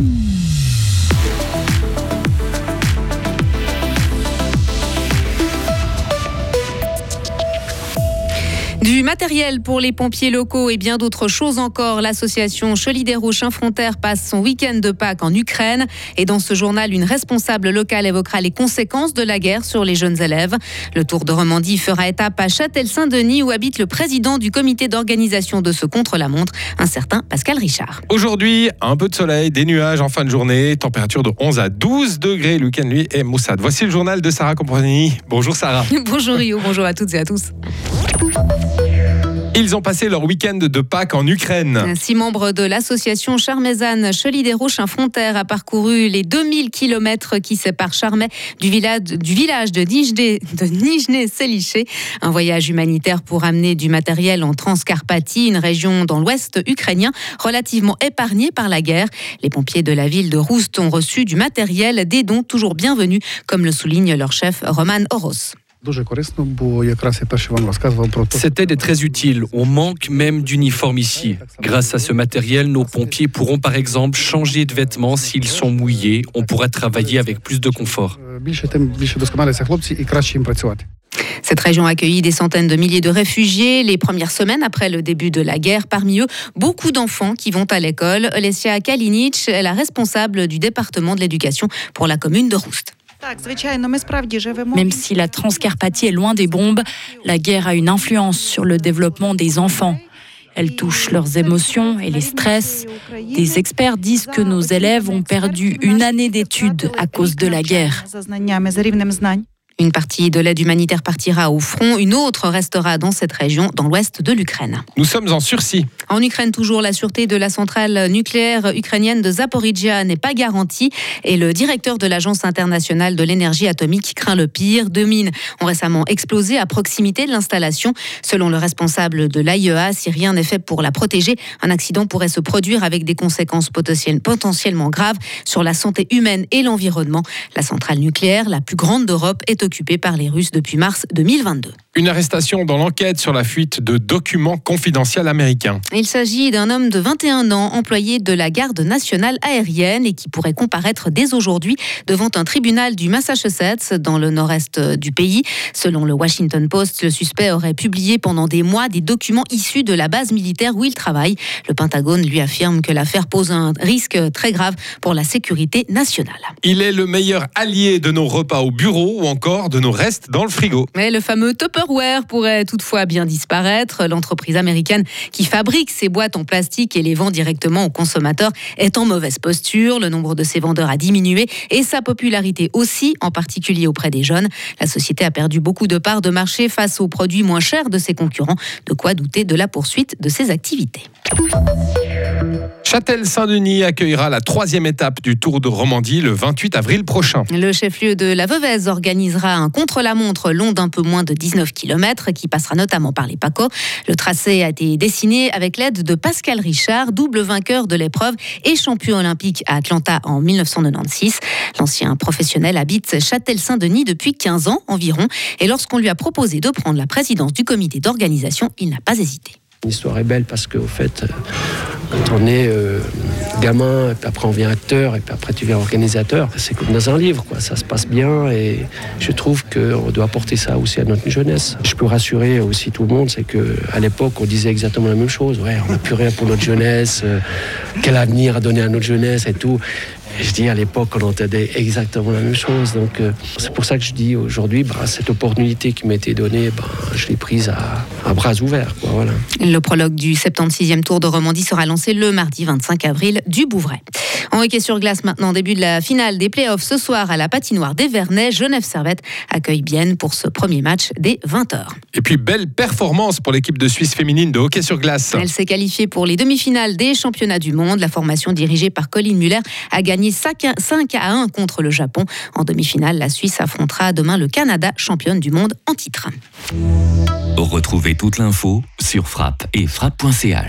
Mm-hmm. Du matériel pour les pompiers locaux et bien d'autres choses encore. L'association Cholider Rouge Frontières passe son week-end de Pâques en Ukraine. Et dans ce journal, une responsable locale évoquera les conséquences de la guerre sur les jeunes élèves. Le Tour de Romandie fera étape à Châtel-Saint-Denis où habite le président du comité d'organisation de ce contre-la-montre, un certain Pascal Richard. Aujourd'hui, un peu de soleil, des nuages en fin de journée, température de 11 à 12 degrés. Le week-end, lui, est moussade. Voici le journal de Sarah Compagnie. Bonjour Sarah. bonjour Rio, bonjour à toutes et à tous. Ils ont passé leur week-end de Pâques en Ukraine. Six membres de l'association Charmezane Chely un frontières a parcouru les 2000 km qui séparent Charmey du village, de Nijné-Seliché. Un voyage humanitaire pour amener du matériel en Transcarpathie, une région dans l'ouest ukrainien relativement épargnée par la guerre. Les pompiers de la ville de Roust ont reçu du matériel, des dons toujours bienvenus, comme le souligne leur chef Roman Oros. Cette aide est très utile. On manque même d'uniformes ici. Grâce à ce matériel, nos pompiers pourront par exemple changer de vêtements s'ils sont mouillés. On pourra travailler avec plus de confort. Cette région a accueilli des centaines de milliers de réfugiés les premières semaines après le début de la guerre. Parmi eux, beaucoup d'enfants qui vont à l'école. Olesia Kalinic est la responsable du département de l'éducation pour la commune de Roust. Même si la Transcarpathie est loin des bombes, la guerre a une influence sur le développement des enfants. Elle touche leurs émotions et les stress. Des experts disent que nos élèves ont perdu une année d'études à cause de la guerre. Une partie de l'aide humanitaire partira au front, une autre restera dans cette région, dans l'ouest de l'Ukraine. Nous sommes en sursis. En Ukraine, toujours, la sûreté de la centrale nucléaire ukrainienne de Zaporizhia n'est pas garantie et le directeur de l'Agence internationale de l'énergie atomique craint le pire. Deux mines ont récemment explosé à proximité de l'installation. Selon le responsable de l'AIEA, si rien n'est fait pour la protéger, un accident pourrait se produire avec des conséquences potentiellement graves sur la santé humaine et l'environnement. La centrale nucléaire, la plus grande d'Europe, est occupée par les Russes depuis mars 2022. Une arrestation dans l'enquête sur la fuite de documents confidentiels américains. Il s'agit d'un homme de 21 ans, employé de la garde nationale aérienne et qui pourrait comparaître dès aujourd'hui devant un tribunal du Massachusetts dans le nord-est du pays. Selon le Washington Post, le suspect aurait publié pendant des mois des documents issus de la base militaire où il travaille. Le Pentagone lui affirme que l'affaire pose un risque très grave pour la sécurité nationale. Il est le meilleur allié de nos repas au bureau ou encore de nos restes dans le frigo. Mais le fameux Tupperware pourrait toutefois bien disparaître. L'entreprise américaine qui fabrique ces boîtes en plastique et les vend directement aux consommateurs est en mauvaise posture. Le nombre de ses vendeurs a diminué et sa popularité aussi, en particulier auprès des jeunes. La société a perdu beaucoup de parts de marché face aux produits moins chers de ses concurrents. De quoi douter de la poursuite de ses activités. Châtel-Saint-Denis accueillera la troisième étape du Tour de Romandie le 28 avril prochain. Le chef-lieu de la Veuvez organisera un contre-la-montre long d'un peu moins de 19 km qui passera notamment par les Pacos. Le tracé a été dessiné avec l'aide de Pascal Richard, double vainqueur de l'épreuve et champion olympique à Atlanta en 1996. L'ancien professionnel habite Châtel-Saint-Denis depuis 15 ans environ et lorsqu'on lui a proposé de prendre la présidence du comité d'organisation, il n'a pas hésité. L'histoire est belle parce qu'au fait, quand on est euh, gamin, et puis après on devient acteur, et puis après tu viens organisateur, c'est comme dans un livre, quoi. ça se passe bien, et je trouve qu'on doit apporter ça aussi à notre jeunesse. Je peux rassurer aussi tout le monde, c'est qu'à l'époque, on disait exactement la même chose, ouais, on n'a plus rien pour notre jeunesse, euh, quel avenir à donner à notre jeunesse et tout je dis à l'époque, on entendait exactement la même chose. Donc euh, c'est pour ça que je dis aujourd'hui, bah, cette opportunité qui m'a été donnée, bah, je l'ai prise à, bras ouverts. voilà. Le prologue du 76e Tour de Romandie sera lancé le mardi 25 avril du Bouvray. En hockey sur glace maintenant, début de la finale des playoffs ce soir à la patinoire des Vernets. Genève Servette accueille Bienne pour ce premier match des 20h. Et puis belle performance pour l'équipe de Suisse féminine de hockey sur glace. Elle s'est qualifiée pour les demi-finales des championnats du monde. La formation dirigée par Colin Muller a gagné 5 à 1 contre le Japon. En demi-finale, la Suisse affrontera demain le Canada, championne du monde en titre. Retrouvez toute l'info sur frappe et frappe.ch.